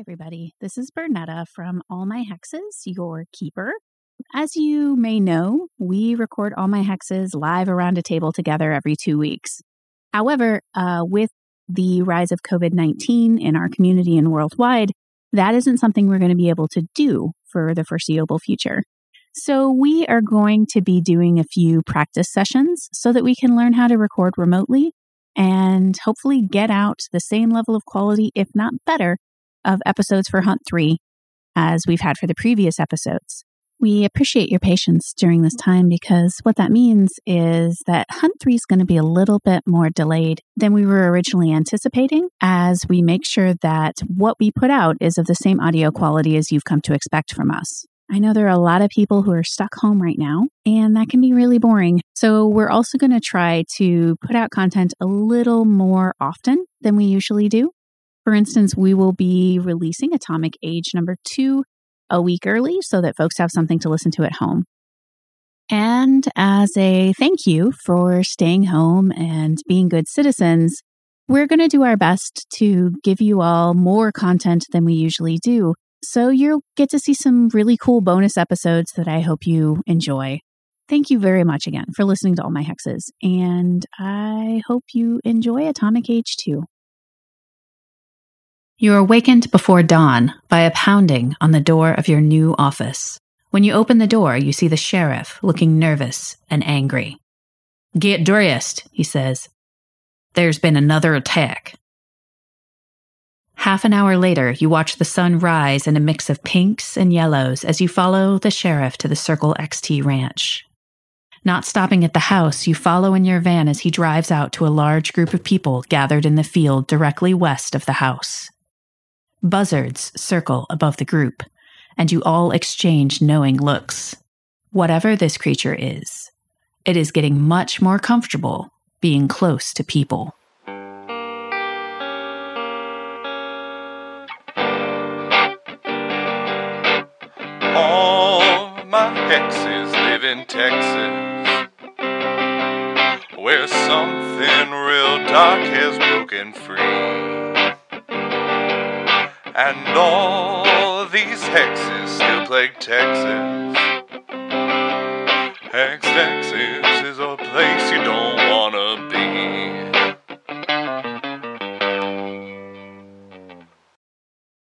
everybody. This is Bernetta from All My Hexes, your keeper. As you may know, we record All My Hexes live around a table together every two weeks. However, uh, with the rise of COVID 19 in our community and worldwide, that isn't something we're going to be able to do for the foreseeable future. So, we are going to be doing a few practice sessions so that we can learn how to record remotely and hopefully get out the same level of quality, if not better, of episodes for Hunt 3 as we've had for the previous episodes. We appreciate your patience during this time because what that means is that Hunt 3 is going to be a little bit more delayed than we were originally anticipating as we make sure that what we put out is of the same audio quality as you've come to expect from us. I know there are a lot of people who are stuck home right now, and that can be really boring. So, we're also going to try to put out content a little more often than we usually do. For instance, we will be releasing Atomic Age number two a week early so that folks have something to listen to at home. And as a thank you for staying home and being good citizens, we're going to do our best to give you all more content than we usually do. So you'll get to see some really cool bonus episodes that I hope you enjoy. Thank you very much again for listening to all my hexes, and I hope you enjoy Atomic Age 2. You are awakened before dawn by a pounding on the door of your new office. When you open the door, you see the sheriff looking nervous and angry. Get dressed, he says. There's been another attack. Half an hour later, you watch the sun rise in a mix of pinks and yellows as you follow the sheriff to the Circle XT ranch. Not stopping at the house, you follow in your van as he drives out to a large group of people gathered in the field directly west of the house. Buzzards circle above the group, and you all exchange knowing looks. Whatever this creature is, it is getting much more comfortable being close to people. All my hexes live in Texas, where something real dark has broken free. And all these hexes still plague Texas. Hex Texas is a place you don't wanna be.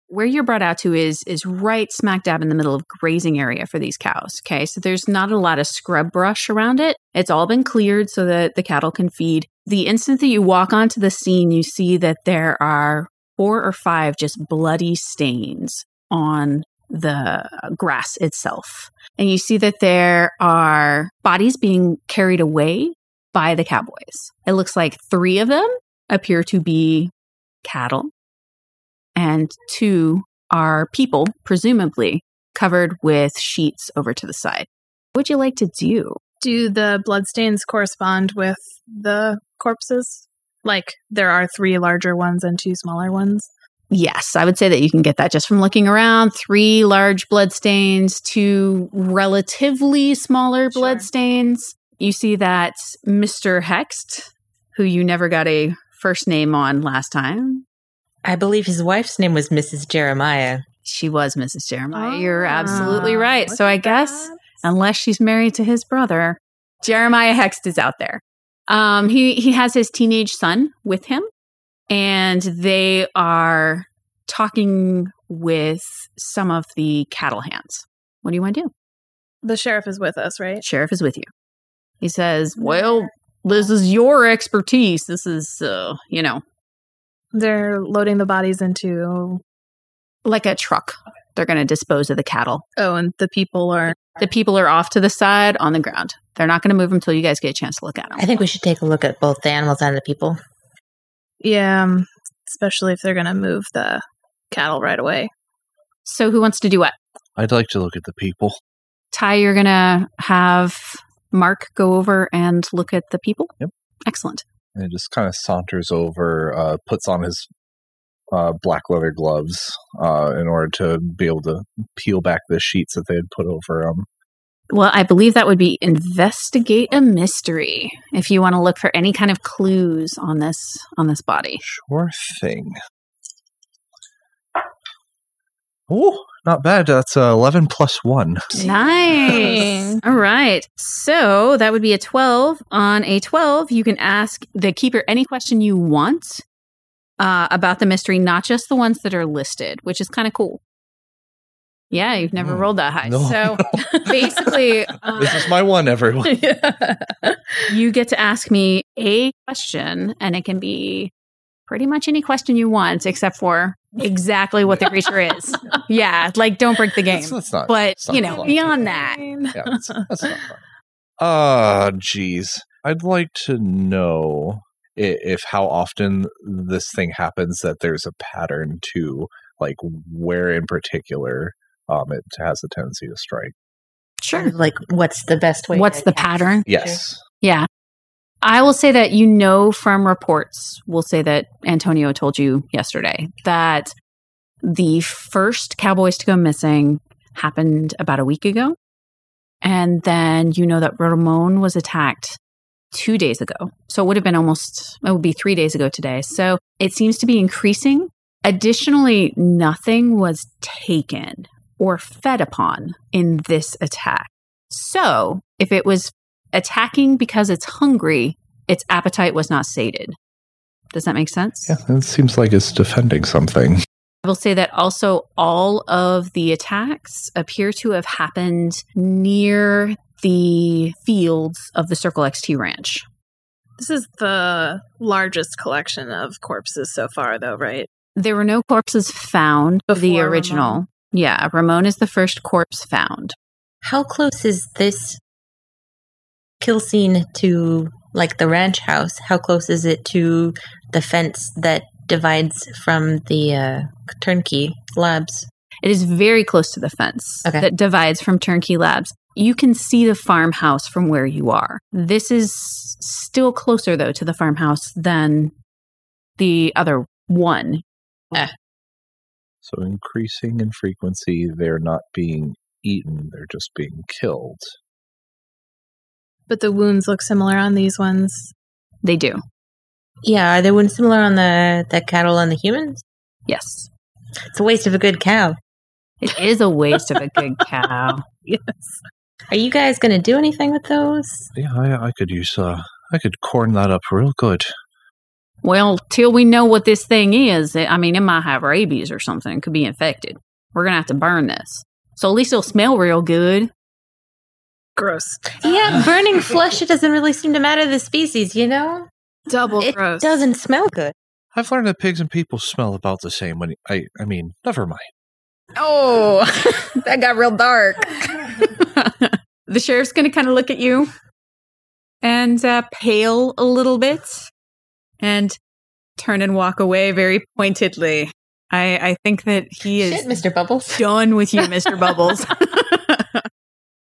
where you're brought out to is is right smack dab in the middle of grazing area for these cows. Okay, so there's not a lot of scrub brush around it. It's all been cleared so that the cattle can feed. The instant that you walk onto the scene, you see that there are four or five just bloody stains on the grass itself. And you see that there are bodies being carried away by the cowboys. It looks like three of them appear to be cattle and two are people, presumably covered with sheets over to the side. What would you like to do? Do the bloodstains correspond with the corpses? Like there are three larger ones and two smaller ones? Yes, I would say that you can get that just from looking around. Three large blood stains, two relatively smaller Sure. blood stains. You see that Mr. Hext, who you never got a first name on last time, I believe his wife's name was Mrs. Jeremiah. she was Mrs. Jeremiah. You're Ah, absolutely right. So I guess that. unless she's married to his brother, Jeremiah Hext is out there. Um, he he has his teenage son with him, and they are talking with some of the cattle hands. What do you want to do? the sheriff is with us, right? Sheriff is with you. He says, "Well, this is your expertise. This is, uh, you know, They're loading the bodies into. like a truck. They're going to dispose of the cattle. Oh, and the people are. The people are off to the side on the ground. They're not going to move until you guys get a chance to look at them. I think we should take a look at both the animals and the people. Yeah, um, especially if they're going to move the cattle right away. So, who wants to do what? I'd like to look at the people. Ty, you're going to have Mark go over and look at the people? Yep. Excellent. And it just kind of saunters over, uh, puts on his uh, black leather gloves uh, in order to be able to peel back the sheets that they had put over them. Well, I believe that would be investigate a mystery if you want to look for any kind of clues on this on this body. Sure thing. Oh, not bad. That's uh, 11 plus 1. Nice. All right. So that would be a 12. On a 12, you can ask the keeper any question you want uh, about the mystery, not just the ones that are listed, which is kind of cool. Yeah, you've never Hmm. rolled that high. No. So basically, uh, This is my one, everyone. you get to ask me a question, and it can be pretty much any question you want, except for exactly what the creature is. Yeah, like don't break the game. That's, that's not. But, that's you know, fun. beyond that, Yeah, that's, that's not fun. Ah, geez. I'd like to know if how often this thing happens that there's a pattern to like where in particular um it has a tendency to strike. sure. Like, what's the best way? What's to the attack? pattern? Yes. Yeah. I will say that you know from reports, we'll say that Antonio told you yesterday that the first Cowboys to go missing happened about a week ago. And then you know that Ramon was attacked two days ago. So it would have been almost, it would be three days ago today. So it seems to be increasing. Additionally, nothing was taken or fed upon in this attack. So if it was attacking because it's hungry, its appetite was not sated. Does that make sense? Yeah, it seems like it's defending something. I will say that also all of the attacks appear to have happened near the fields of the Circle XT ranch. This is the largest collection of corpses so far, though, right? There were no corpses found. Of the original. Ramon. Yeah, Ramon is the first corpse found. How close is this kill scene to like the ranch house? How close is it to the fence that divides from the uh, turnkey labs? It is very close to the fence Okay. that divides from Turnkey Labs. You can see the farmhouse from where you are. This is still closer, though, to the farmhouse than the other one. Eh. So increasing in frequency, they're not being eaten, they're just being killed. But the wounds look similar on these ones. They do. Yeah, are the wounds similar on the the cattle and the humans? Yes. It's a waste of a good cow. It is a waste of a good cow. Yes. Are you guys going to do anything with those? Yeah, I, I could use uh I could corn that up real good. Well, till we know what this thing is, it, I mean, it might have rabies or something. It could be infected. We're going to have to burn this. So at least it'll smell real good. Gross. Yeah, burning flesh, it doesn't really seem to matter the species, you know? Double it gross. doesn't smell good. I've learned that pigs and people smell about the same when I I mean, never mind. Oh, that got real dark. the sheriff's going to kind of look at you and uh, pale a little bit and turn and walk away very pointedly. I, I think that he is Shit, Mr. Bubbles. done with you, Mr. Bubbles.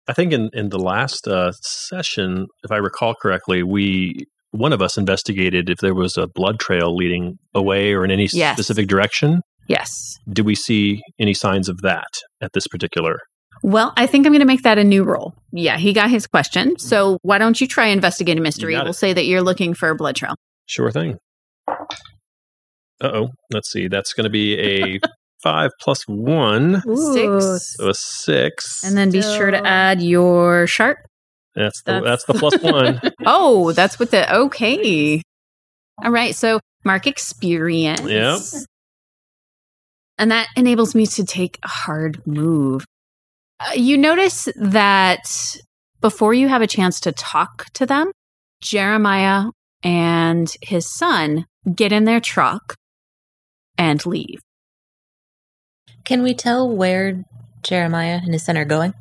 I think in, in the last uh, session, if I recall correctly, we one of us investigated if there was a blood trail leading away or in any Yes. specific direction. yes. Did we see any signs of that at this particular? Well, I think I'm going to make that a new roll. Yeah, he got his question. So why don't you try investigate a mystery? We'll say that you're looking for a blood trail. Sure thing. Uh oh. Let's see. That's going to be a five plus one, Ooh, Six. so a six. And then be sure to add your sharp. that's the That's- that's the plus one. Oh, that's what the okay. All right, so mark experience. Yep. And that enables me to take a hard move. Uh, you notice that before you have a chance to talk to them, Jeremiah and his son get in their truck and leave. Can we tell where Jeremiah and his son are going?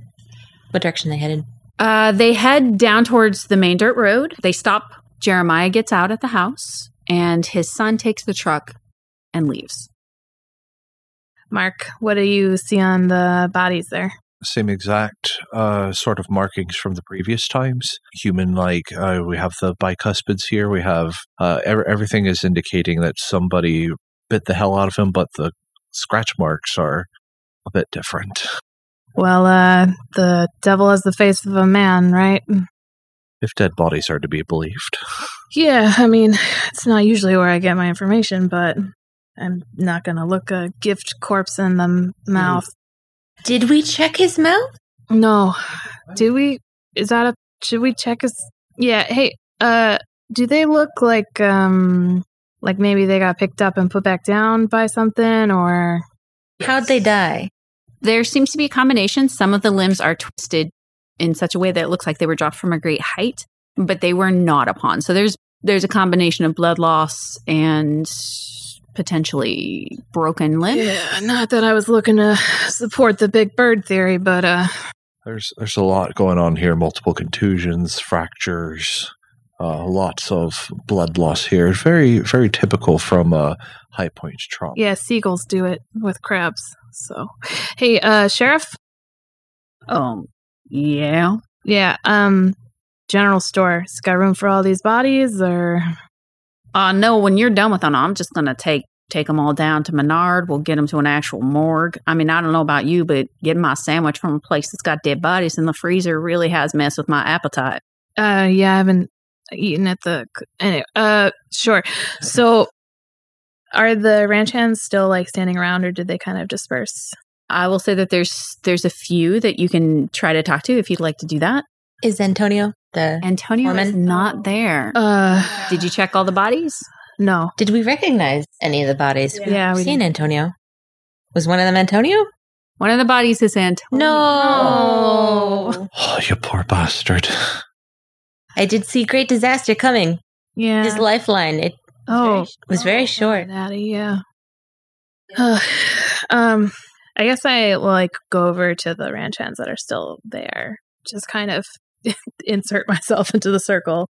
What direction they headed? Uh, they head down towards the main dirt road. They stop. Jeremiah gets out at the house, and his son takes the truck and leaves. Mark, what do you see on the bodies there? Same exact uh, sort of markings from the previous times. Human like. Uh, we have the bicuspids here. We have uh, ev- everything is indicating that somebody bit the hell out of him, but the scratch marks are a bit different. Well, uh, the devil has the face of a man, right? If dead bodies are to be believed. Yeah, I mean, it's not usually where I get my information, but I'm not going to look a gift corpse in the mouth. Did we check his mouth? No. Do we? Is that a. Should we check his. Yeah, hey, uh, do they look like, um, like maybe they got picked up and put back down by something or. How'd they die? There seems to be a combination. Some of the limbs are twisted in such a way that it looks like they were dropped from a great height, but they were not upon. So there's there's a combination of blood loss and potentially broken limb. Yeah, not that I was looking to support the big bird theory, but, uh, There's there's a lot going on here. Multiple contusions, fractures, uh, lots of blood loss here. Very very typical from a high point trauma. yeah, seagulls do it with crabs. So, hey, uh, Sheriff? Um, yeah. Yeah, um, general store. It's got room for all these bodies or. Uh, no, when you're done with them, I'm just gonna take take them all down to Menard. We'll get them to an actual morgue. I mean, I don't know about you, but getting my sandwich from a place that's got dead bodies in the freezer really has messed with my appetite. Uh, yeah, I haven't eaten at the. Anyway, uh, sure. So, are the ranch hands still like standing around, or did they kind of disperse? I will say that there's there's a few that you can try to talk to if you'd like to do that. Is Antonio the? Antonio is Foreman? not there. Uh, Did you check all the bodies? no. Did we recognize any of the bodies? Yeah, we seen did. Antonio. Was one of them Antonio? One of the bodies is Antonio. No. Oh, you poor bastard. I did see great disaster coming. Yeah. His lifeline it oh, was very short. Natty, yeah. um, I guess I will like go over to the ranch hands that are still there. Just kind of insert myself into the circle.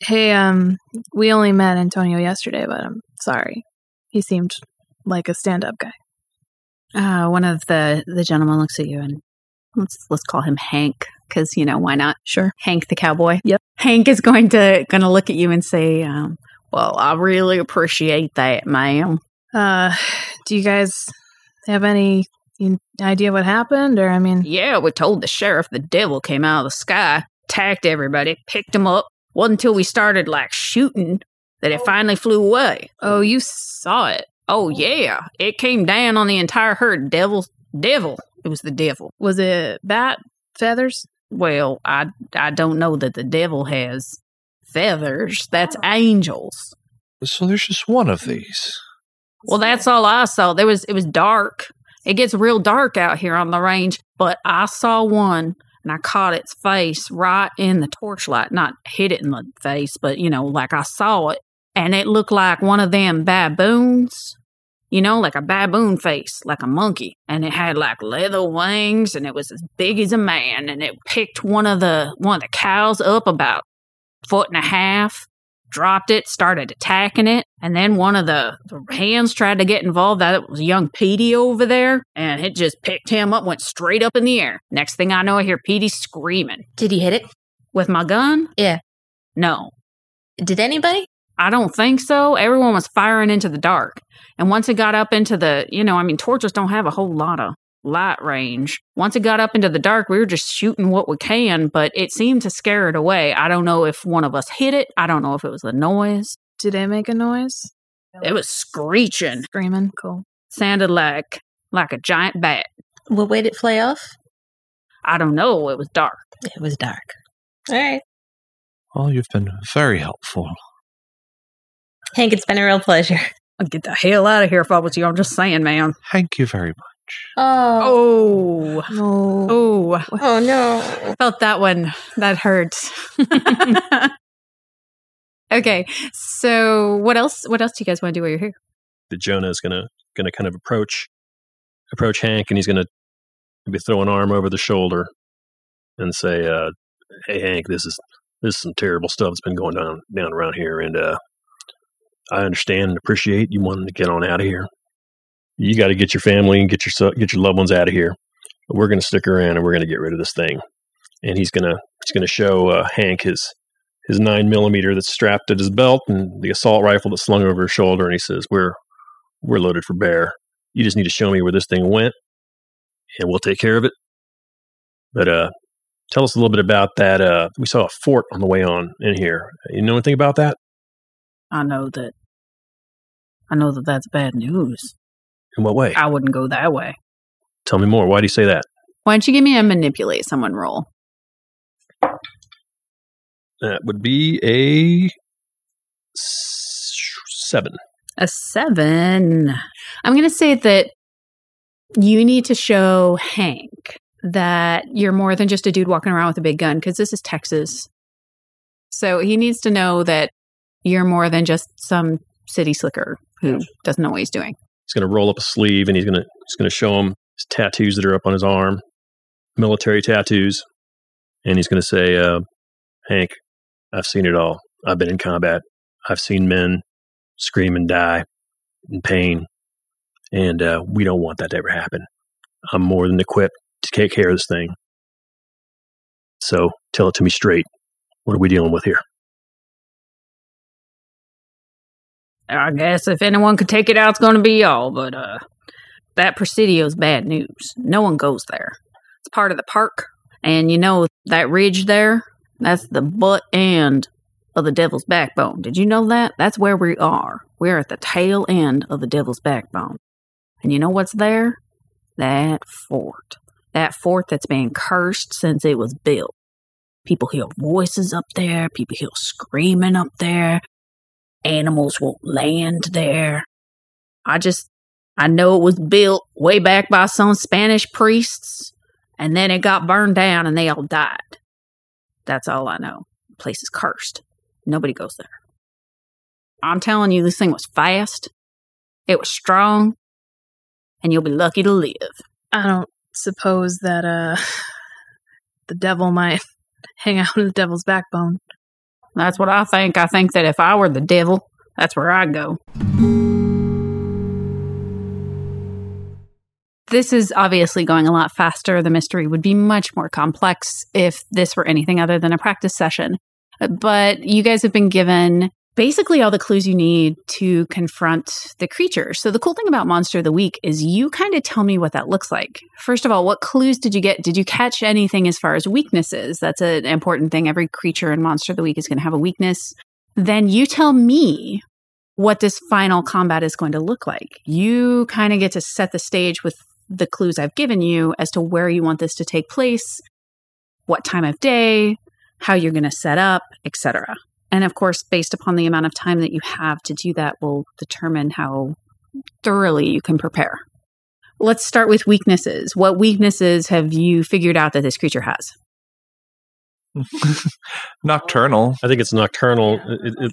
Hey, um, we only met Antonio yesterday, but I'm sorry. He seemed like a stand-up guy. Uh, one of the the gentlemen looks at you and let's let's call him Hank because you know why not? Sure. Hank the cowboy. Yep. Hank is going to going to look at you and say, um, "Well, I really appreciate that, ma'am." Uh, do you guys have any idea what happened? Or I mean, Yeah, we told the sheriff the devil came out of the sky, attacked everybody, picked him up. Wasn't until we started like shooting that it oh. finally flew away. oh, you saw it. Oh yeah, it came down on the entire herd. Devil, devil. It was the devil. Was it bat feathers? Well, I I don't know that the devil has feathers. That's oh. angels. So there's just one of these. Well, that's all I saw. There was it was dark. It gets real dark out here on the range, but I saw one and I caught its face right in the torchlight. Not hit it in the face, but you know, like I saw it, and it looked like one of them baboons. You know, like a baboon face, like a monkey, and it had like leather wings, and it was as big as a man, and it picked one of the one of the cows up about foot and a half, dropped it, started attacking it, and then one of the, the hands tried to get involved. That was young Petey over there, and it just picked him up, went straight up in the air. Next thing I know, I hear Petey screaming. Did he hit it? With my gun? Yeah. No, Did anybody? I don't think so. Everyone was firing into the dark. And once it got up into the, you know, I mean, torches don't have a whole lot of light range. Once it got up into the dark, we were just shooting what we can, but it seemed to scare it away. I don't know if one of us hit it. I don't know if it was the noise. Did it make a noise? It was screeching. Screaming. Cool. Sounded like like a giant bat. What way did it fly off? I don't know. It was dark. It was dark. All right. Well, you've been very helpful. Hank, it's been a real pleasure. I'd get the hell out of here if I was you. I'm just saying, man. Thank you very much. Oh. Oh, No. oh, Oh, no. felt that one. That hurts. okay, so what else? What else do you guys want to do while you're here? that Jonah is gonna gonna kind of approach approach Hank, and he's gonna maybe throw an arm over the shoulder and say, uh, "Hey, Hank, this is this is some terrible stuff that's been going down down around here, and uh, I understand and appreciate you wanting to get on out of here. You got to get your family and get your get your loved ones out of here. We're gonna stick around and we're gonna get rid of this thing." And he's gonna he's gonna show uh, Hank his his nine millimeter that's strapped at his belt and the assault rifle that's slung over his shoulder, and he says, "We're we're loaded for bear. You just need to show me where this thing went, and we'll take care of it." But uh, tell us a little bit about that. Uh, we saw a fort on the way on in here. You know anything about that? I know that I know that that's bad news. In what way? I wouldn't go that way. Tell me more. Why do you say that? Why don't you give me a manipulate someone roll? That would be a seven. A seven. I'm going to say that you need to show Hank that you're more than just a dude walking around with a big gun because this is Texas. So he needs to know that you're more than just some city slicker who doesn't know what he's doing. He's going to roll up a sleeve and he's going to he's going to show him his tattoos that are up on his arm, military tattoos, and he's going to say, uh, "Hank, I've seen it all. I've been in combat. I've seen men scream and die in pain, and uh, we don't want that to ever happen. I'm more than equipped to take care of this thing. So tell it to me straight. What are we dealing with here?" I guess if anyone could take it out, it's going to be y'all. But uh, that Presidio's bad news. No one goes there. It's part of the park, and you know that ridge there. That's the butt end of the Devil's Backbone. Did you know that? That's where we are. We're at the tail end of the Devil's Backbone. And you know what's there? That fort. That fort that's been cursed since it was built. People hear voices up there. People hear screaming up there animals won't land there. I just, I know it was built way back by some Spanish priests, and then it got burned down and they all died. That's all I know. The place is cursed. Nobody goes there. I'm telling you, this thing was fast, it was strong, and you'll be lucky to live. I don't suppose that uh the devil might hang out in the devil's backbone. That's what I think. I think that if I were the devil, that's where I'd go. This is obviously going a lot faster. The mystery would be much more complex if this were anything other than a practice session. But you guys have been given basically all the clues you need to confront the creature. So the cool thing about Monster of the Week is you kind of tell me what that looks like. First of all, what clues did you get? Did you catch anything as far as weaknesses? That's an important thing. Every creature in Monster of the Week is going to have a weakness. Then you tell me what this final combat is going to look like. You kind of get to set the stage with the clues I've given you as to where you want this to take place, what time of day, how you're going to set up, etc. And of course, based upon the amount of time that you have to do that, will determine how thoroughly you can prepare. Let's start with weaknesses. What weaknesses have you figured out that this creature has? Nocturnal. I think it's nocturnal. It, it,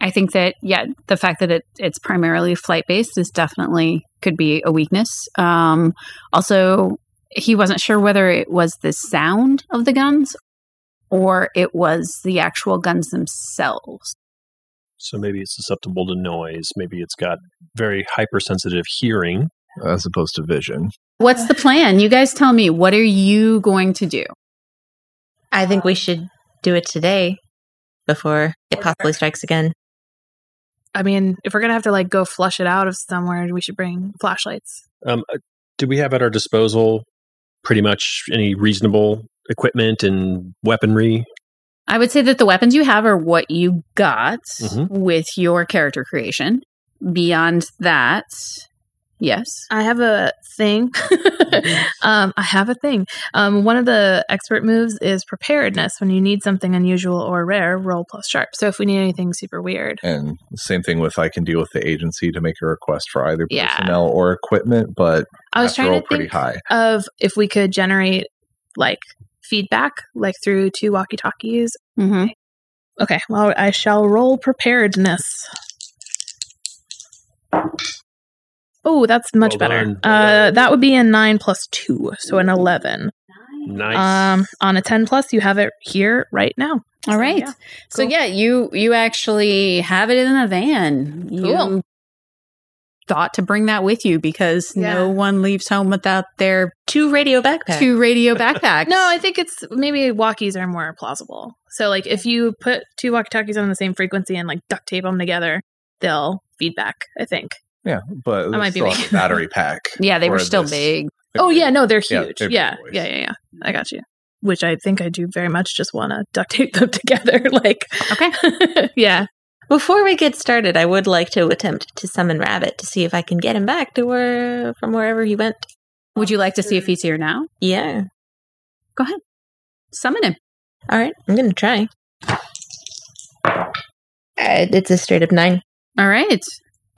I think that yeah, the fact that it it's primarily flight based is definitely could be a weakness. Um, also, he wasn't sure whether it was the sound of the guns or it was the actual guns themselves. so maybe it's susceptible to noise. Maybe it's got very hypersensitive hearing. as opposed to vision. What's the plan? You guys tell me. What are you going to do? I think we should do it today before it possibly strikes again. I mean, if we're gonna have to like go flush it out of somewhere, we should bring flashlights. Um, uh, do we have at our disposal pretty much any reasonable equipment and weaponry? I would say that the weapons you have are what you got Mhm. with your character creation. Beyond that, yes. I have a thing. um, I have a thing. Um, one of the expert moves is preparedness. When you need something unusual or rare, roll plus sharp. So if we need anything super weird, And same thing with I can deal with the agency to make a request for either Yeah. personnel or equipment, but I was have to trying roll to pretty think high. of if we could generate like feedback, like through two walkie talkies. Mm-hmm. Okay, well, I shall roll preparedness. Oh, that's much Well better. done. Uh, that would be a nine plus two, so an eleven. Nice. Um, on a ten plus, you have it here right now. All right. So, right. yeah, So yeah, you you actually have it in a van. You Cool. Thought to bring that with you because Yeah. no one leaves home without their Two radio backpacks. two radio backpacks. No, I think it's maybe walkies are more plausible. So, like, if you put two walkie talkies on the same frequency and like duct tape them together, they'll feedback. I think. Yeah, but might I be still making- a battery pack. yeah, they were still this. big. Oh yeah, no, they're Yeah, huge. they're Yeah, yeah, yeah, yeah. I got you. Which I think I do very much just want to duct tape them together. like, Okay. yeah. Before we get started, I would like to attempt to summon Rabbit to see if I can get him back to where from wherever he went. Would you like to see if he's here now? Yeah. Go ahead. Summon him. All right, I'm gonna try. Uh, it's a straight up nine. All right.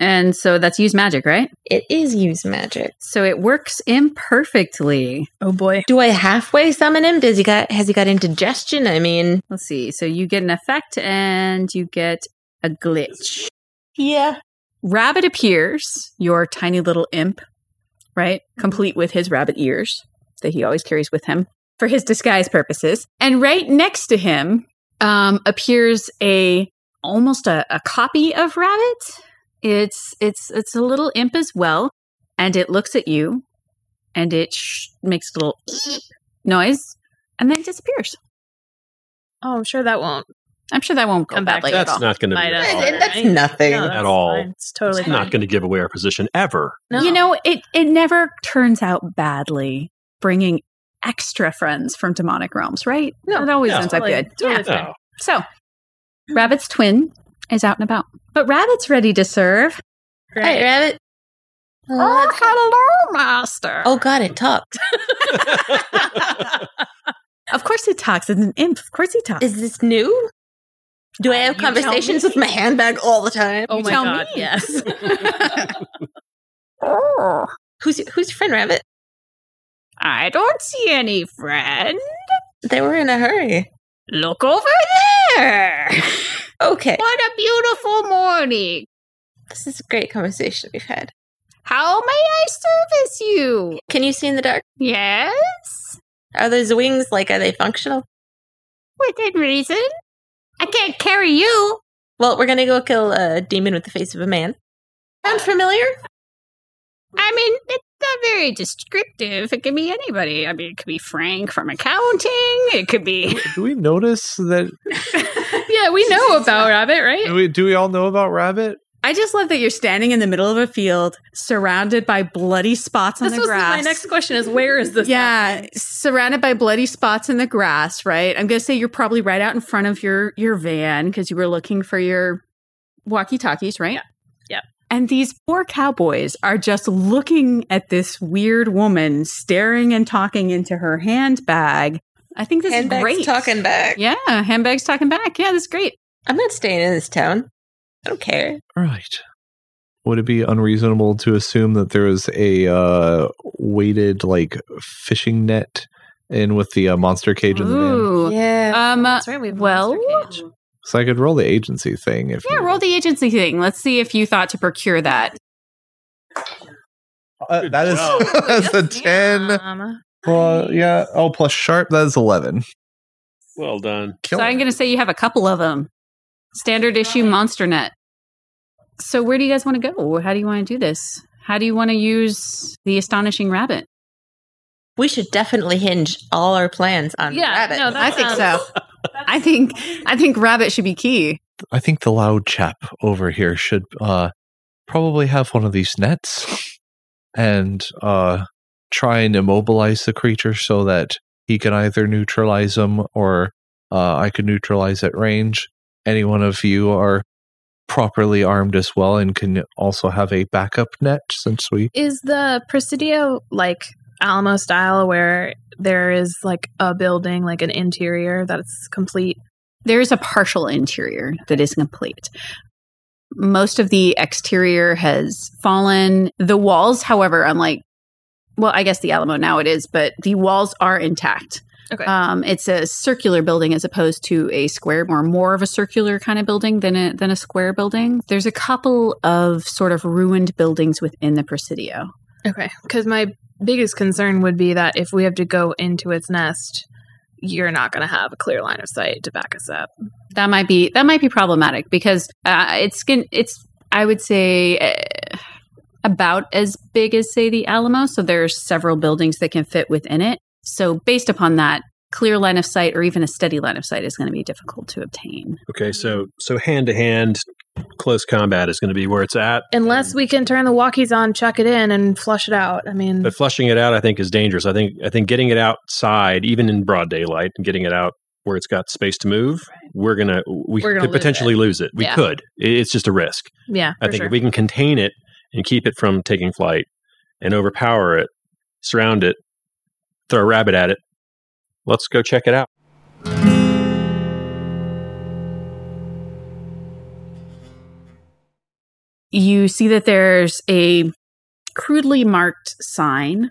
And so that's use magic, right? It is use magic. So it works imperfectly. Oh boy. Do I halfway summon him? Does he got has he got indigestion? I mean, Let's see. So you get an effect and you get a glitch. yeah. Rabbit appears, your tiny little imp, right? Complete with his rabbit ears that he always carries with him for his disguise purposes. And right next to him um, appears a almost a, a copy of Rabbit. It's it's it's a little imp as well, and it looks at you, and it sh- makes a little noise, and then disappears. Oh, I'm sure that won't I'm sure that won't Come back badly at That's all. not going to be us. at all. Right. That's nothing. No, that's At all. fine. It's totally It's not going to give away our position ever. No. You know, it it never turns out badly bringing extra friends from demonic realms, right? No, it always no. ends up good. totally yeah. No. So, Rabbit's twin is out and about, but Rabbit's ready to serve. Hi, Rabbit. Oh, hello, Master. Oh God, it talked. of course he talks. It's an imp. Of course he talks. Is this new? Do I Uh, have tell conversations with my handbag all the time? Oh You my tell god, me. yes. oh, Who's who's your friend, Rabbit? I don't see any friend. They were in a hurry. Look over there. Okay, what a beautiful morning. this is a great conversation we've had. How may I service you? Can you see in the dark? Yes, Are those wings like are they functional? within reason. I can't carry you. Well, we're gonna go kill a demon with the face of a man. Sound familiar? I mean, it's not very descriptive. It could be anybody. I mean, it could be Frank from accounting. It could be. Do we notice that? yeah, we know about Rabbit, right? Do we, do we all know about Rabbit? I just love that you're standing in the middle of a field, surrounded by bloody spots on This the was grass. my next question: is where is this? yeah, happening? surrounded by bloody spots in the grass. Right. I'm gonna say you're probably right out in front of your your van because you were looking for your walkie talkies, right? Yeah. Yep. And these poor cowboys are just looking at this weird woman staring and talking into her handbag. I think this Handbags is great. talking back. Yeah, handbags talking back. Yeah, this is great. I'm not staying in this town. I don't care. Right. Would it be unreasonable to assume that there is a uh, weighted like fishing net in with the uh, monster cage in the van? Yeah. Um. That's right. We have a well, monster cage. So I could roll the agency thing if yeah. you- Roll the agency thing. Let's see if you thought to procure that. Uh, that is job. that's a ten. Um, Well, yeah. Oh, plus sharp. That is eleven. Well done. Kill So I'm going to say you have a couple of them. Standard issue Monster Net. So where do you guys want to go? How do you want to do this? How do you want to use the astonishing rabbit? we should definitely hinge all our plans on Yeah, Rabbit. no, I think so. I think I think rabbit should be key. I think the loud chap over here should uh probably have one of these nets and uh try and immobilize the creature so that he can either neutralize them or uh I could neutralize at range. Any one of you are properly armed as well and can also have a backup net since we Is the Presidio like Alamo style where there is like a building, like an interior that's complete? There is a partial interior that is complete. Most of the exterior has fallen. The walls, however, unlike well, I guess the Alamo now it is, but the walls are intact. Okay. Um, it's a circular building as opposed to a square, or more of a circular kind of building than a than a square building. There's a couple of sort of ruined buildings within the Presidio. Okay. Because my biggest concern would be that if we have to go into its nest, you're not going to have a clear line of sight to back us up. That might be that might be problematic because uh, it's it's I would say uh, about as big as say the Alamo. So there's several buildings that can fit within it. So based upon that, clear line of sight or even a steady line of sight is going to be difficult to obtain. Okay, so so hand to hand, close combat is going to be where it's at. Unless we can turn the walkies on, chuck it in, and flush it out. I mean, But flushing it out, I think, is dangerous. I think I think getting it outside, even in broad daylight, and getting it out where it's got space to move, we're gonna we We're gonna could lose potentially it. lose it. We Yeah. could. It's just a risk. Yeah, I think sure. if we can contain it and keep it from taking flight and overpower it, surround it, throw a rabbit at it, let's go check it out. you see that there's a crudely marked sign.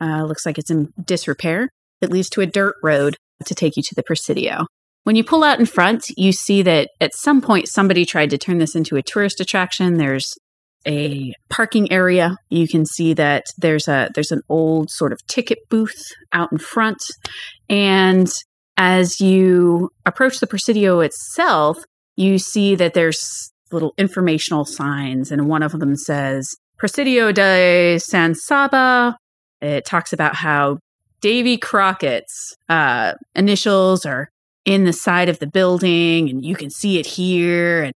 Uh, looks like it's in disrepair. That leads to a dirt road to take you to the Presidio. When you pull out in front, you see that at some point somebody tried to turn this into a tourist attraction. There's a parking area. You can see that there's a there's an old sort of ticket booth out in front. And as you approach the Presidio itself, you see that there's little informational signs, and one of them says Presidio de San Saba. It talks about how Davy Crockett's uh, initials are in the side of the building, and you can see it here. And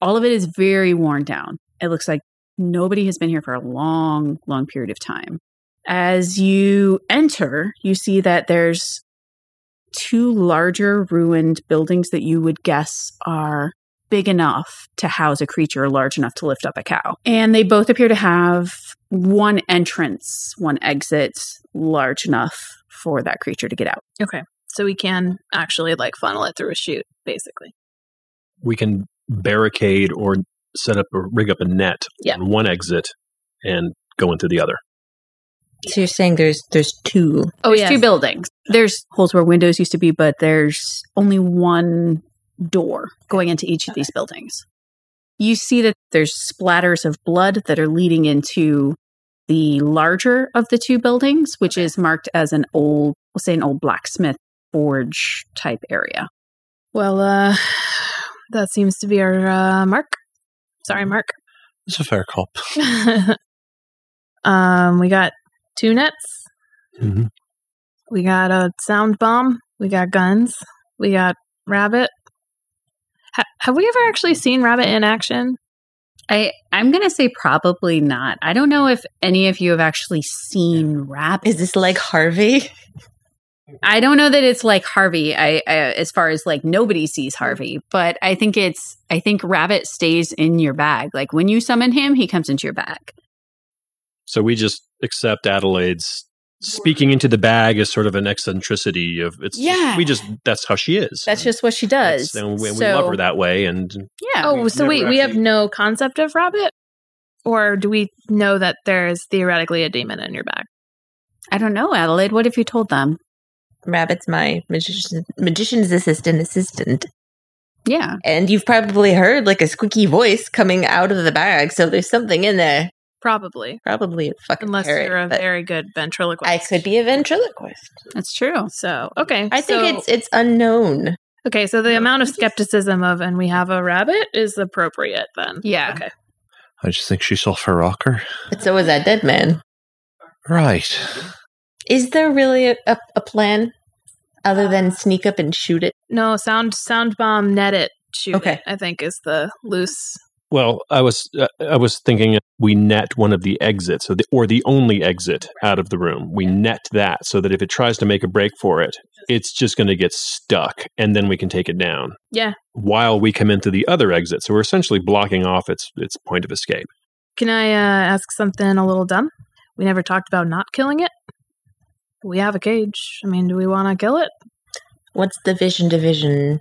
all of it is very worn down. It looks like nobody has been here for a long, long period of time. As you enter, you see that there's two larger ruined buildings that you would guess are big enough to house a creature large enough to lift up a cow. And they both appear to have one entrance, one exit large enough for that creature to get out. okay, so we can actually like funnel it through a chute, basically. We can barricade or set up or rig up a net Yeah. on one exit and go into the other. So you're saying there's there's two. Oh there's yeah, two buildings. There's holes where windows used to be, but there's only one door going into each of these buildings. You see that there's splatters of blood that are leading into the larger of the two buildings, which is marked as an old, we'll say an old blacksmith forge type area. Well, uh, that seems to be our uh, mark. Sorry, Mark. It's a fair cop. um, we got two nets. Mhm. We got a sound bomb. We got guns. We got Rabbit. Ha- have we ever actually seen Rabbit in action? I, I'm going to say probably not. I don't know if any of you have actually seen Rabbit. Is this like Harvey? I don't know that it's like Harvey. I, I as far as like nobody sees mm-hmm. Harvey, but I think it's I think Rabbit stays in your bag. Like when you summon him, he comes into your bag. So we just accept Adelaide's speaking into the bag as sort of an eccentricity of it's Yeah. we just that's how she is. That's just what she does. That's- and we, we love her that way and Yeah. Oh, so never wait, we have no concept of Rabbit? Or do we know that there's theoretically a demon in your bag? I don't know, Adelaide. What if you told them? Rabbit's my magician, magician's assistant assistant. Yeah. And you've probably heard like a squeaky voice coming out of the bag. So there's something in there. Probably. Probably a fucking Unless parrot, you're a very good ventriloquist. I could be a ventriloquist. That's true. So, okay. I think it's it's unknown. Okay, so the amount of skepticism of and we have a rabbit is appropriate then. Yeah. Okay. I just think she's off her rocker. But so is that dead man. Right. Is there really a, a, a plan other than sneak up and shoot it? No, sound sound bomb net it shoot. Okay. it, I think is the loose. well, I was uh, I was thinking we net one of the exits or the, or the only exit out of the room. We net that so that if it tries to make a break for it, it's just going to get stuck and then we can take it down. Yeah. While we come into the other exit. So we're essentially blocking off its its point of escape. Can I uh, ask something a little dumb? We never talked about not killing it. We have a cage. I mean, do we want to kill it? What's the vision division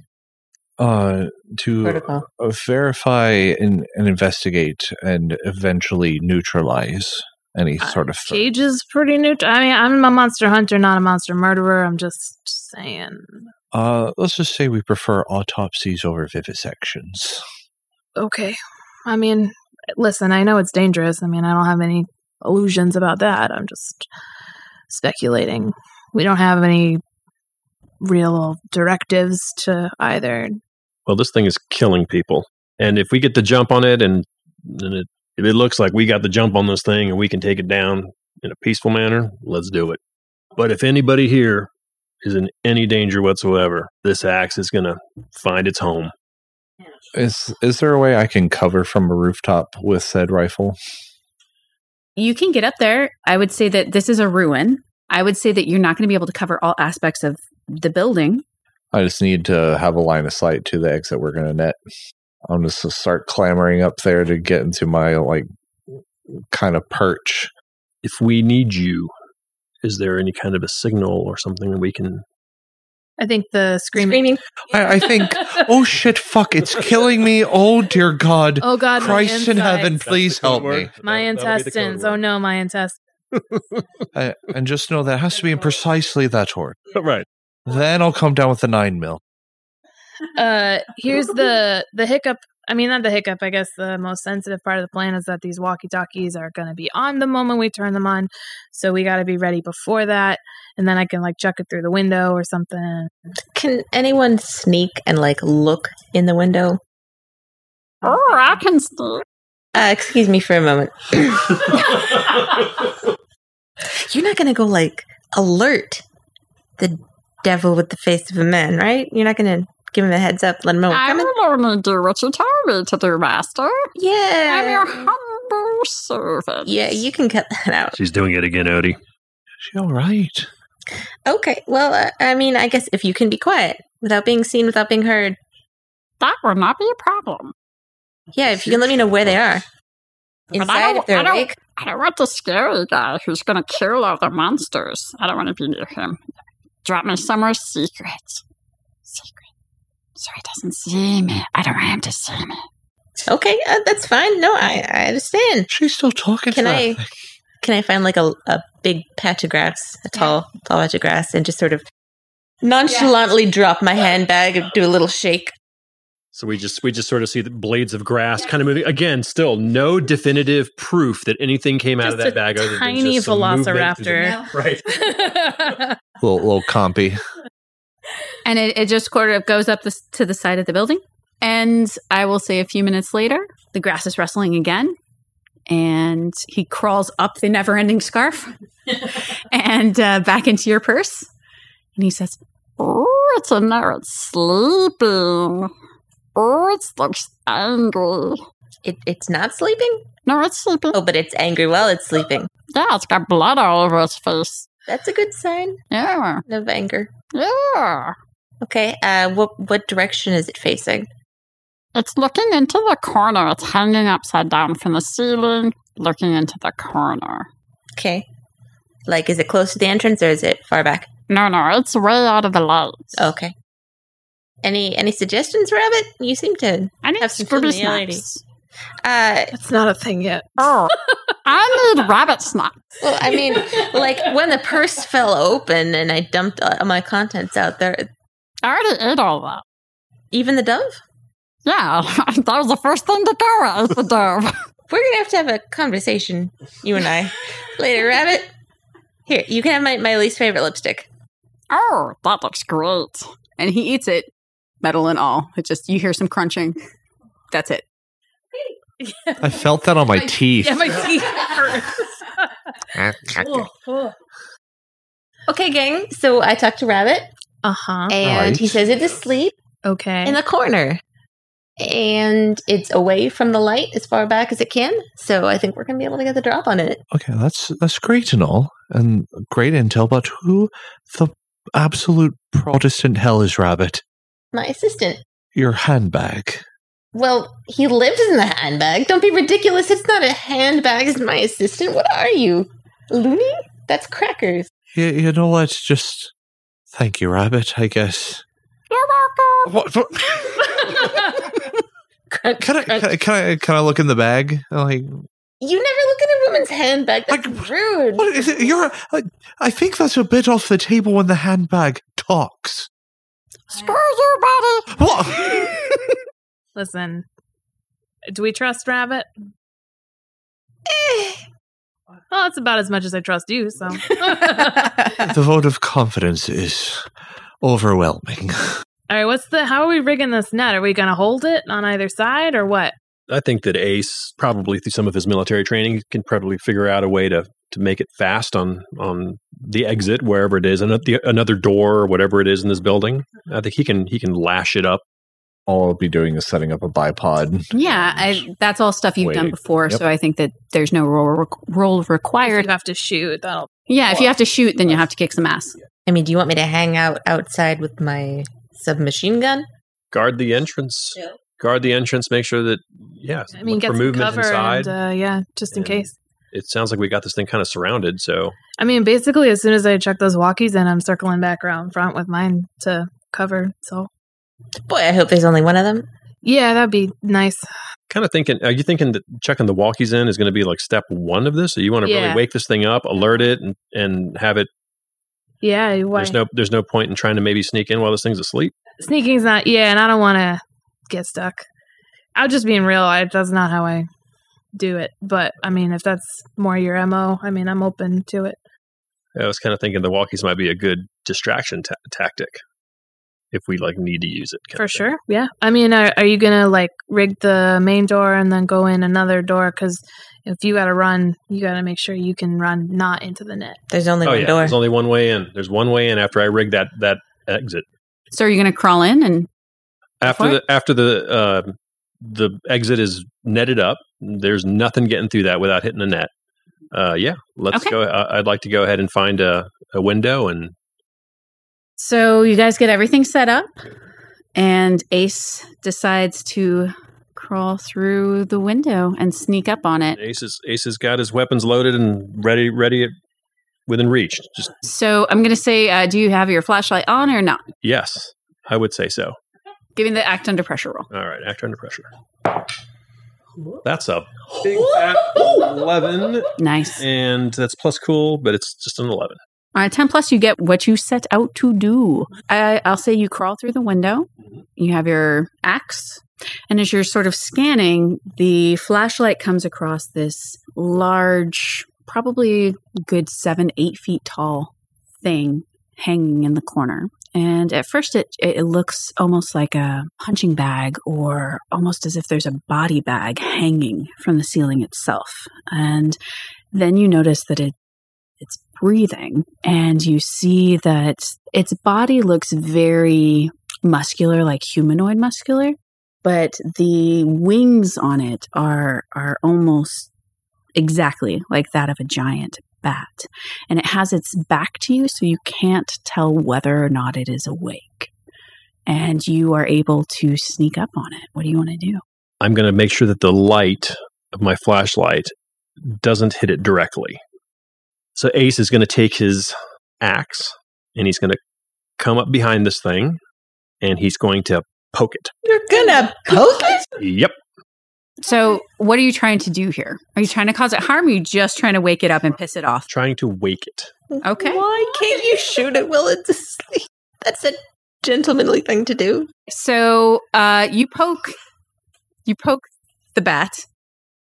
Uh, to protocol? uh, verify and, and investigate and eventually neutralize any Uh, sort of Cage is pretty neutral. I mean, I'm a monster hunter, not a monster murderer. I'm just saying. Uh, let's just say we prefer autopsies over vivisections. Okay. I mean, listen, I know it's dangerous. I mean, I don't have any illusions about that. I'm just speculating. We don't have any real directives to either. Well, this thing is killing people. And if we get the jump on it and, and it, if it looks like we got the jump on this thing and we can take it down in a peaceful manner, let's do it. But if anybody here is in any danger whatsoever, this axe is going to find its home. Is is there a way I can cover from a rooftop with said rifle? You can get up there. I would say that this is a ruin. I would say that you're not going to be able to cover all aspects of the building. I just need to have a line of sight to the exit we're going to net. I'm just gonna start clambering up there to get into my like kind of perch. If we need you, is there any kind of a signal or something that we can? I think the screaming. Screaming. I, I think, oh shit, fuck, it's killing me. Oh dear God. Oh God, Christ in heaven, please help me. My intestines. Oh no, my intestines. I, and just know that it has to be in precisely that order. right. Then I'll come down with the nine mil. Uh, here's the the hiccup. I mean, not the hiccup. I guess the most sensitive part of the plan is that these walkie talkies are going to be on the moment we turn them on, so we got to be ready before that. And then I can like chuck it through the window or something. Can anyone sneak and like look in the window? Oh, I can sneak. Uh, excuse me for a moment. You're not gonna go like alert the devil with the face of a man, right? You're not gonna give him a heads up, let him know we're I coming. will only do what you tell me to do, Master. Yeah. I'm your humble servant. yeah, you can cut that out. She's doing it again, Odie. She all right? Okay, well, uh, I mean, I guess if you can be quiet without being seen, without being heard, That will not be a problem. yeah, if you can let me know where they are But I inside, don't- if they're I don't- awake. I don't want the scary guy who's going to kill all the monsters. I don't want to be near him. Drop me somewhere secret. Secret. So he doesn't see me. I don't want him to see me. Okay, uh, that's fine. No, I, I understand. She's still talking Can to I- that. Can I find like a, a big patch of grass, a tall, tall patch of grass, and just sort of nonchalantly drop my handbag and do a little shake? So we just we just sort of see the blades of grass kind of moving. Again, still no definitive proof that anything came out of that a bag. Other than tiny just some movement velociraptor. Right. Little, little compy. And it, it just sort of goes up the, to the side of the building. And I will say a few minutes later, the grass is rustling again, and he crawls up the never-ending scarf and uh, back into your purse, and he says, Oh, it's there. It's sleeping. Oh, it looks angry. It, it's not sleeping? No, it's sleeping. Oh, but it's angry while it's sleeping. Yeah, it's got blood all over its face. That's a good sign Yeah, of anger. yeah. Okay, uh, what what direction is it facing? It's looking into the corner. It's hanging upside down from the ceiling, looking into the corner. Okay, like is it close to the entrance or is it far back? No, no, it's way out of the light. Okay. Any any suggestions, Rabbit? You seem to. I need Have some Scooby familiarity. snacks. Uh, It's not a thing yet. Oh, I need rabbit snacks. well, I mean, like when the purse fell open and I dumped all my contents out there, I already ate all that. even the dove. Yeah, that was the first thing to go. I ate the dove. We're gonna have to have a conversation, you and I, later, Rabbit. Here, you can have my, my least favorite lipstick. Oh, that looks great. and he eats it, metal and all. It just you hear some crunching. That's it. I felt that on my teeth. Yeah, my teeth hurt. Okay, gang. So I talked to Rabbit, Uh huh. and Right. he says it is asleep Okay. in the corner, and it's away from the light as far back as it can. So I think we're gonna be able to get the drop on it. Okay, that's that's great and all, and great intel. But who the absolute Protestant hell is Rabbit? My assistant. Your handbag. Well, he lives in the handbag. Don't be ridiculous. It's not a handbag. It's my assistant. What are you, loony? That's crackers. You, you know what? Just thank you, Rabbit. I guess. You're welcome. What? what- Can I, can I can I can I look in the bag? Like, You never look at a woman's handbag. That's Like, rude. what is it? You're. I, I think that's a bit off the table when the handbag talks. Screw you, buddy. What? Listen, do we trust Rabbit? Eh. Well, that's about as much as I trust you. So the vote of confidence is overwhelming. All right, what's the? How are we rigging this net? Are we going to hold it on either side or what? I think that Ace, probably through some of his military training, can probably figure out a way to to make it fast on on the exit wherever it is, another another door or whatever it is in this building. I think he can he can lash it up. All I'll be doing is setting up a bipod. Yeah, I, that's all stuff you've done before. Yep. So I think that there's no role, rec- role If required. you have to shoot. That'll. Yeah, if you have to shoot, then you have to kick some ass. I mean, do you want me to hang out outside with my Submachine gun? Guard the entrance. Yeah. Guard the entrance. Make sure that yeah. I mean, look get for movement cover inside. and uh, yeah, just in And- case. it sounds like we got this thing kind of surrounded. So I mean, basically, as soon as I check those walkies in, I'm circling back around front with mine to cover. So Boy, I hope there's only one of them. yeah, that'd be nice. kind of thinking. Are you thinking that checking the walkies in is going to be like step one of this? Or you want to Yeah. really wake this thing up, alert it, and and have it? Yeah, why? There's no there's no point in trying to maybe sneak in while this thing's asleep. sneaking's not. Yeah, and I don't want to get stuck. I'm just being real. I, that's not how I do it. But I mean, if that's more your mo, I mean, I'm open to it. I was kind of thinking the walkies might be a good distraction ta- tactic if we like need to use it. For sure. Yeah. I mean, are, are you gonna like rig the main door and then go in another door? Because if you got to run, you got to make sure you can run not into the net. There's only Oh one yeah, door. there's only one way in. There's one way in after I rig that that exit. So are you going to crawl in and After for the after the uh, the exit is netted up, there's nothing getting through that without hitting the net. Uh, yeah, let's Okay. go. I- I'd like to go ahead and find a, a window and so you guys get everything set up, and Ace decides to crawl through the window and sneak up on it. Ace is, Ace has got his weapons loaded and ready ready within reach. Just so I'm going to say, uh, do you have your flashlight on or not? Yes, I would say so. Give me the act under pressure roll. All right, act under pressure. That's a big fat 11. Nice. And that's plus cool, but it's just an 11. On a 10 plus, you get what you set out to do. I, will say you crawl through the window, mm-hmm. you have your axe, and as you're sort of scanning, the flashlight comes across this large, probably good seven, eight feet tall thing hanging in the corner. And at first, it, it looks almost like a punching bag, or almost as if there's a body bag hanging from the ceiling itself. And then you notice that it it's breathing and you see that its body looks very muscular like humanoid muscular but the wings on it are are almost exactly like that of a giant bat. And it has its back to you so you can't tell whether or not it is awake. And you are able to sneak up on it. What do you want to do? I'm going to make sure that the light of my flashlight doesn't hit it directly. So Ace is going to take his axe and he's going to come up behind this thing and he's going to poke it. You're gonna poke it? Yep. so what are you trying to do here are you trying to cause it harm or are you just trying to wake it up and piss it off Trying to wake it. Okay. Why can't you shoot it while it's asleep? That's a gentlemanly thing to do. So uh, you poke, you poke the bat.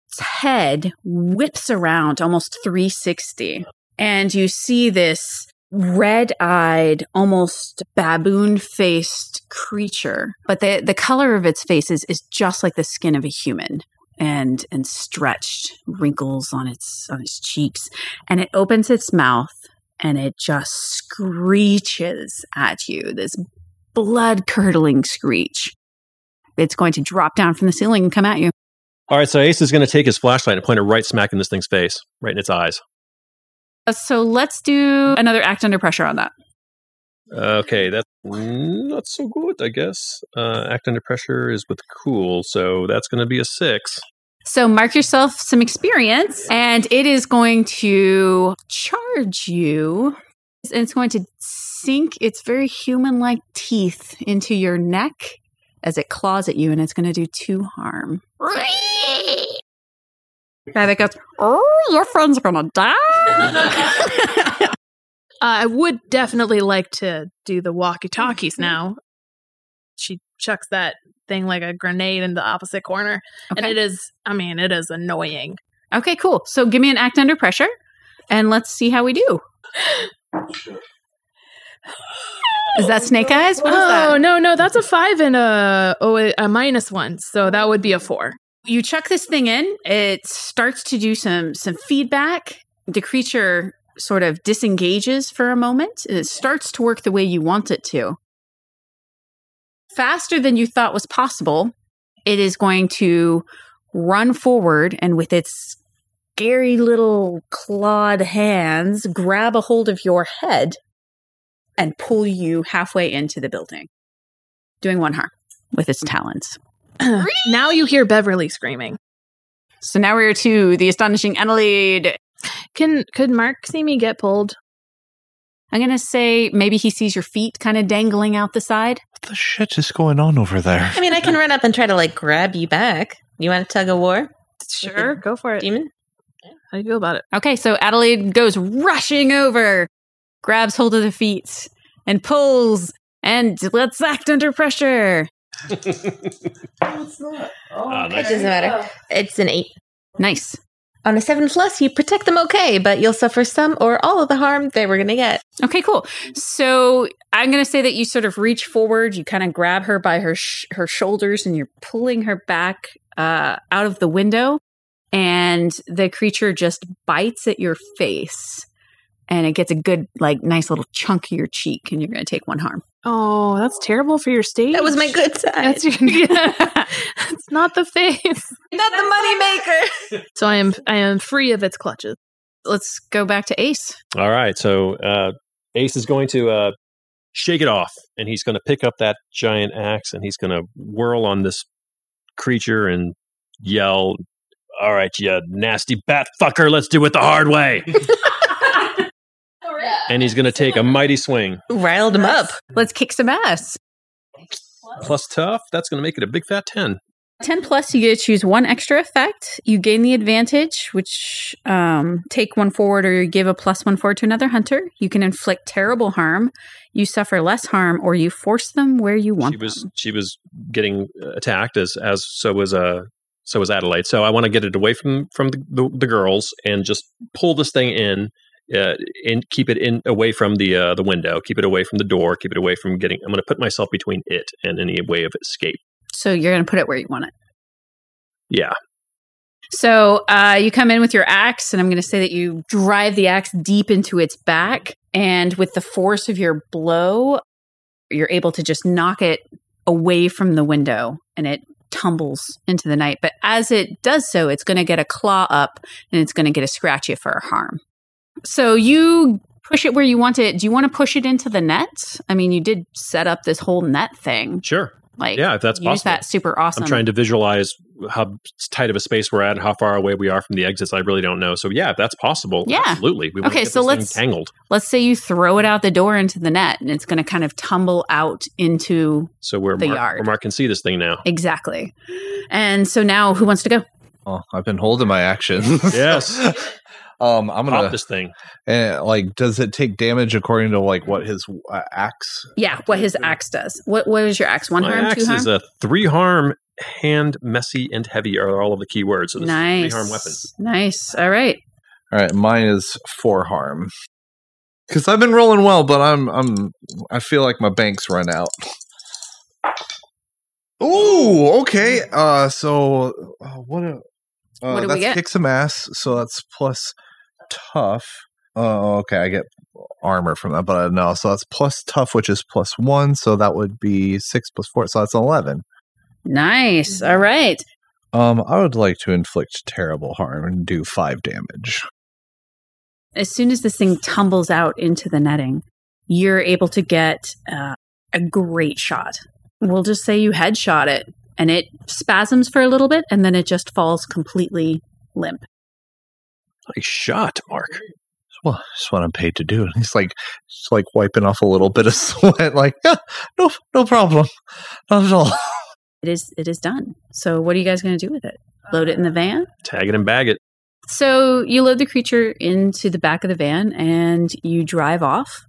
Its head whips around almost 360, and you see this red-eyed, almost baboon-faced creature. But the the color of its face is, is just like the skin of a human, and and stretched, wrinkles on its on its cheeks, and it opens its mouth. And it just screeches at you. This blood curdling screech. It's going to drop down from the ceiling and come at you. All right, so Ace is going to take his flashlight and point it right smack in this thing's face, right in its eyes. Uh, So let's do another act under pressure on that. Okay, that's not so good, I guess. Uh, act under pressure is with cool, so that's going to be a six. So mark yourself some experience, and it is going to charge you. And it's going to sink its very human like teeth into your neck as it claws at you, and it's going to do two harm. Rabbit goes, Oh, your friend's are gonna die. Uh, I would definitely like to do the walkie talkies now. She chucks that thing like a grenade in the opposite corner. And it is, I mean, it is annoying. Okay, cool. So give me an act under pressure, and let's see how we do. Is that snake eyes? What is oh, that? no, no, that's a five and a, oh, a, a minus one. So that would be a four. You chuck this thing in. It starts to do some some feedback. The creature sort of disengages for a moment. and It starts to work the way you want it to. Faster than you thought was possible, it is going to run forward and with its scary little clawed hands grab a hold of your head and pull you halfway into the building. doing one harm with its talons. Now you hear Beverly screaming. So now we're to the astonishing Adelaide. Can could Mark see me get pulled? I'm going to say maybe he sees your feet kind of dangling out the side. What the shit is going on over there? I mean, I can run up and try to like grab you back. You want to tug of war, Sure, go for it. demon? How do you feel about it? Okay, so Adelaide goes rushing over, grabs hold of the feet, and pulls. And let's act under pressure. Ah, It doesn't matter. It's an eight. Nice. On a seven plus, you protect them okay, but you'll suffer some or all of the harm they were going to get. Okay, cool. So I'm going to say that you sort of reach forward, you kind of grab her by her sh- her shoulders, and you're pulling her back uh, out of the window, and the creature just bites at your face, and it gets a good, like, nice little chunk of your cheek, and you're going to take one harm. Oh, that's terrible for your stage. That was my good side. That's your, it's not the face. not the money maker. So I am I am free of its clutches. Let's go back to Ace. All right. So uh, Ace is going to uh, shake it off, and he's going to pick up that giant axe, and he's going to whirl on this creature and yell, "All right, you nasty bat fucker! Let's do it the hard way!" And he's going to take a mighty swing. Riled him up. Let's kick some ass. Plus tough. That's going to make it a big fat ten. 10 plus, you get to choose one extra effect. You gain the advantage, which um, take one forward or you give a plus one forward to another hunter. You can inflict terrible harm. You suffer less harm, or you force them where you want She was them. she was getting attacked as as so was uh so was Adelaide. So I want to get it away from from the, the, the girls and just pull this thing in. Uh, and keep it in away from the uh, the window. Keep it away from the door. Keep it away from getting. I'm going to put myself between it and any way of escape. So you're going to put it where you want it. Yeah, So uh, you come in with your axe, and I'm going to say that you drive the axe deep into its back. And with the force of your blow, you're able to just knock it away from the window and it tumbles into the night. But as it does so, it's going to get a claw up and it's going to get a scratch you for a harm. So you push it where you want it. Do you want to push it into the net? I mean, you did set up this whole net thing. sure. Like, Yeah, if that's use possible. that super awesome. I'm trying to visualize how tight of a space we're at and how far away we are from the exits. I really don't know. So yeah, if that's possible, Yeah. absolutely. We wanna Okay, get so this let's- tangled. let's say you throw it out the door into the net and it's going to kind of tumble out into So where the Mark, yard. where Mark can see this thing now. exactly. And so now who wants to go? Oh, I've been holding my action. Yes. um, I'm gonna Pop this thing. and like, does it take damage according to like what his uh, axe? Yeah, what his axe does. What what is your axe? One My harm, axe two harm? is a three harm, hand, messy, and heavy are all of the key words. So this nice. three harm weapon. Nice. All right. All right, mine is four harm. Because I've been rolling well, but I'm I'm I feel like my bank's run out. Ooh, okay. Uh, so uh, what? A, uh, What do we that's get? kick some ass. So that's plus tough. Oh, okay. I get armor from that, but uh, no. So that's plus tough, which is plus one. So that would be six plus four. So that's eleven. Nice. All right. Um, I would like to inflict terrible harm and do five damage. As soon as this thing tumbles out into the netting, you're able to get uh, a great shot. We'll just say you headshot it and it spasms for a little bit and then it just falls completely limp. Nice shot, Mark. well, that's what I'm paid to do. And he's like, just like wiping off a little bit of sweat, like, yeah, no, no problem, not at all. It is it is done. So what are you guys going to do with it? Load it in the van? Tag it and bag it. So you load the creature into the back of the van and you drive off.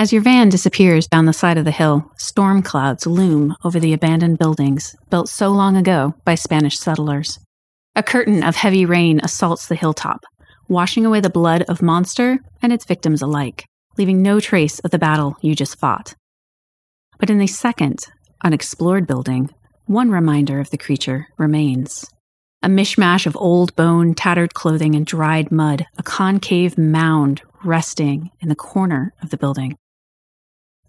As your van disappears down the side of the hill, storm clouds loom over the abandoned buildings built so long ago by Spanish settlers. A curtain of heavy rain assaults the hilltop, washing away the blood of monster and its victims alike, leaving no trace of the battle you just fought. But in the second, unexplored building, one reminder of the creature remains. A mishmash of old bone, tattered clothing, and dried mud, a concave mound resting in the corner of the building.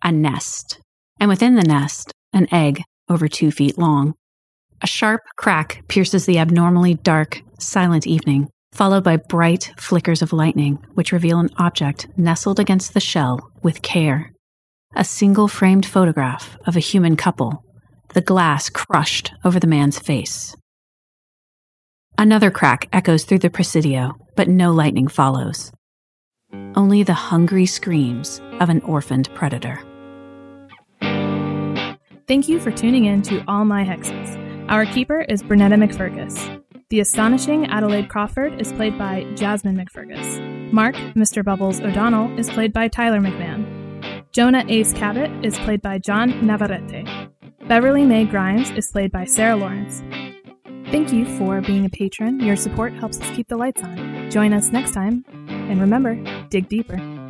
A nest, and within the nest, an egg over two feet long. A sharp crack pierces the abnormally dark, silent evening followed by bright flickers of lightning, which reveal an object nestled against the shell with care. A single framed photograph of a human couple, the glass crushed over the man's face. Another crack echoes through the Presidio, but no lightning follows. Only the hungry screams of an orphaned predator. Thank you for tuning in to All My Hexes. Our keeper is Bernetta McFergus. The astonishing Adelaide Crawford is played by Jasmine McFergus. Mark, Mr. Bubbles O'Donnell, is played by Tyler McMahon. Jonah Ace Cabot is played by John Navarrete. Beverly May Grimes is played by Sarah Lawrence. Thank you for being a patron. Your support helps us keep the lights on. Join us next time, and remember, dig deeper.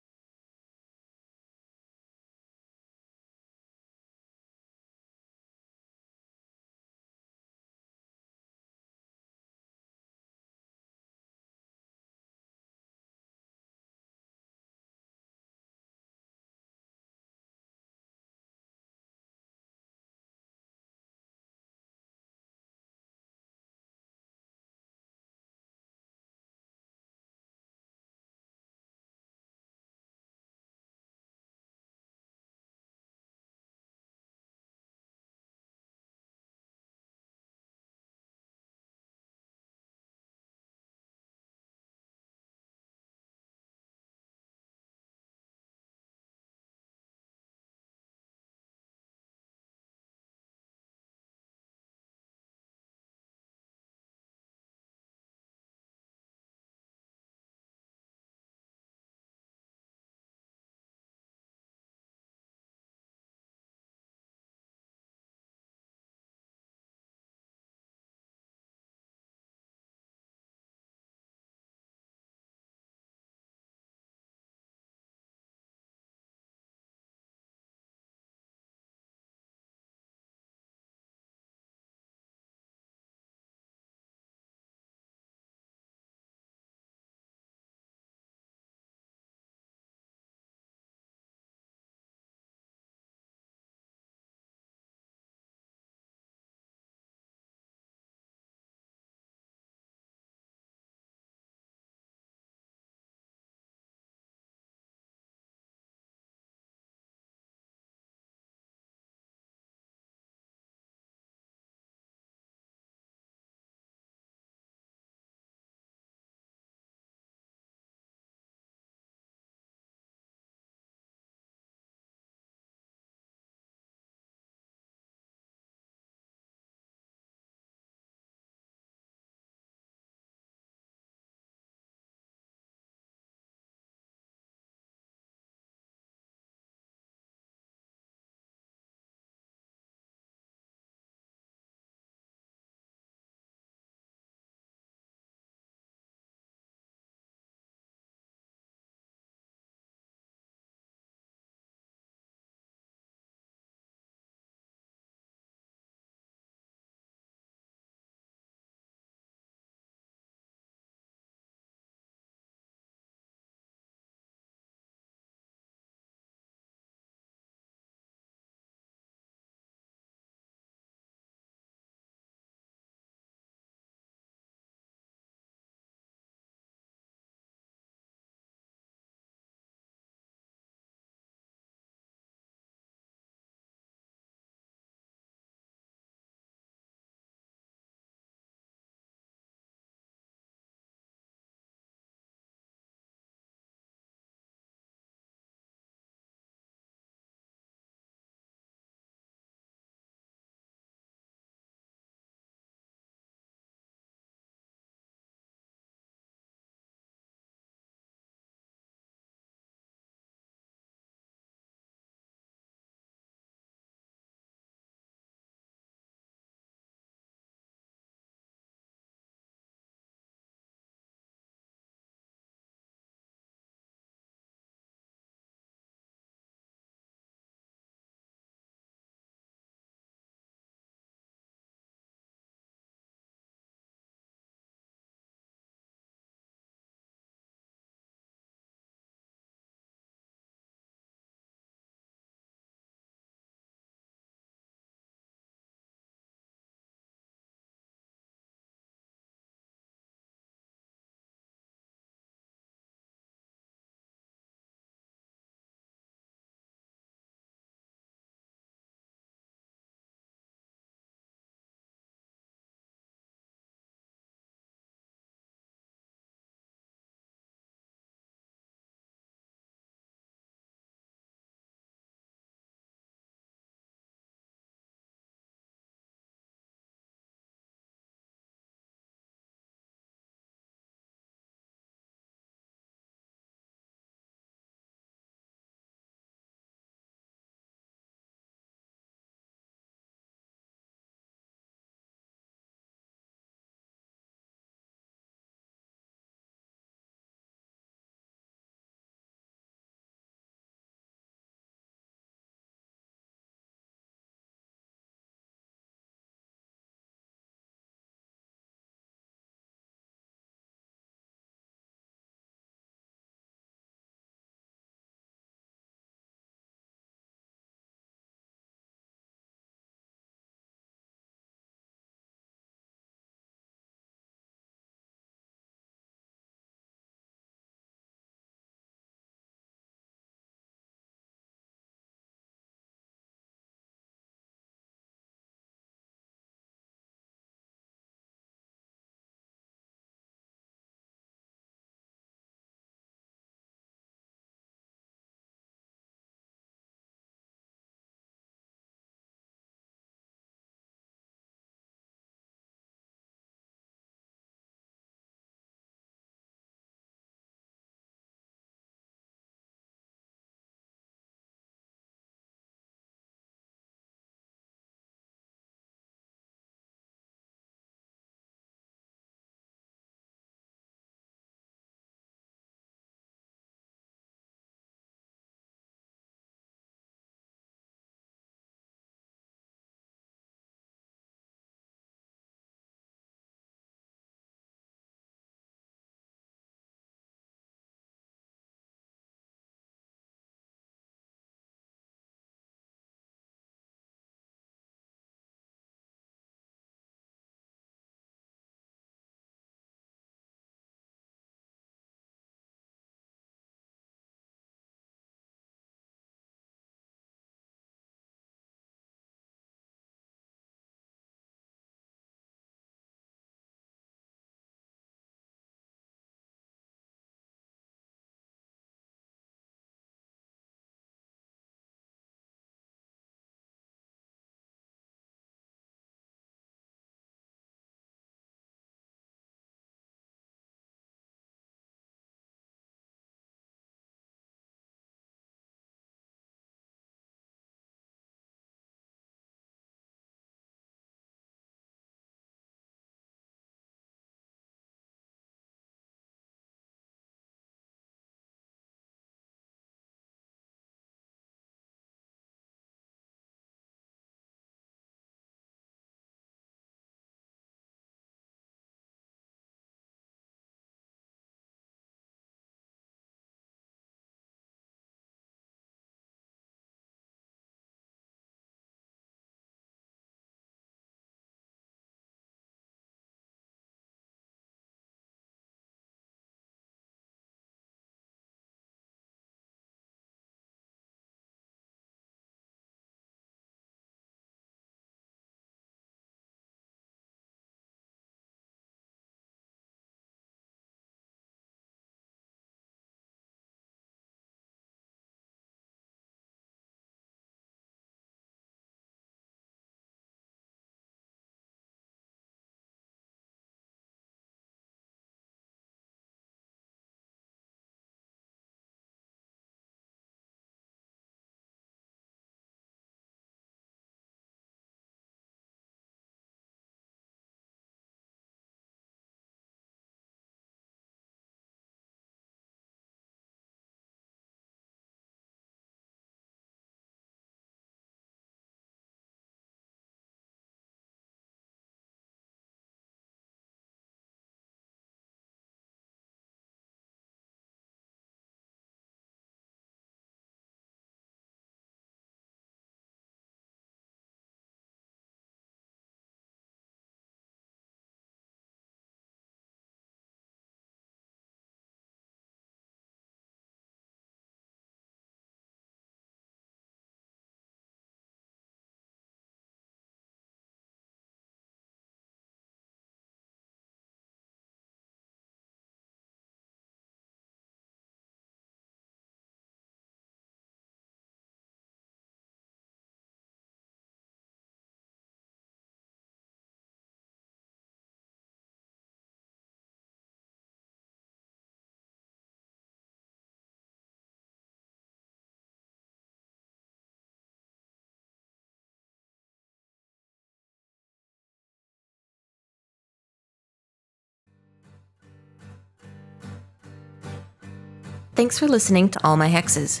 Thanks for listening to All My Hexes.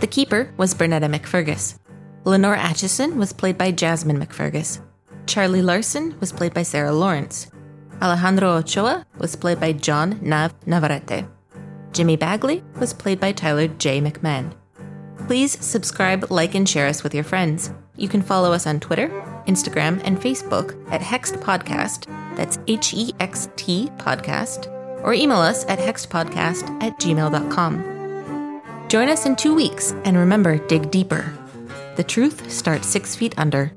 The Keeper was Bernetta McFergus. Lenore Atchison was played by Jasmine McFergus. Charlie Larson was played by Sarah Lawrence. Alejandro Ochoa was played by John Nav Navarrete. Jimmy Bagley was played by Tyler J. McMahon. Please subscribe, like, and share us with your friends. You can follow us on Twitter, Instagram, and Facebook at Hext Podcast. That's H E X T Podcast. Or email us at hextpodcast at gmail.com. Join us in two weeks, and remember dig deeper. The truth starts six feet under.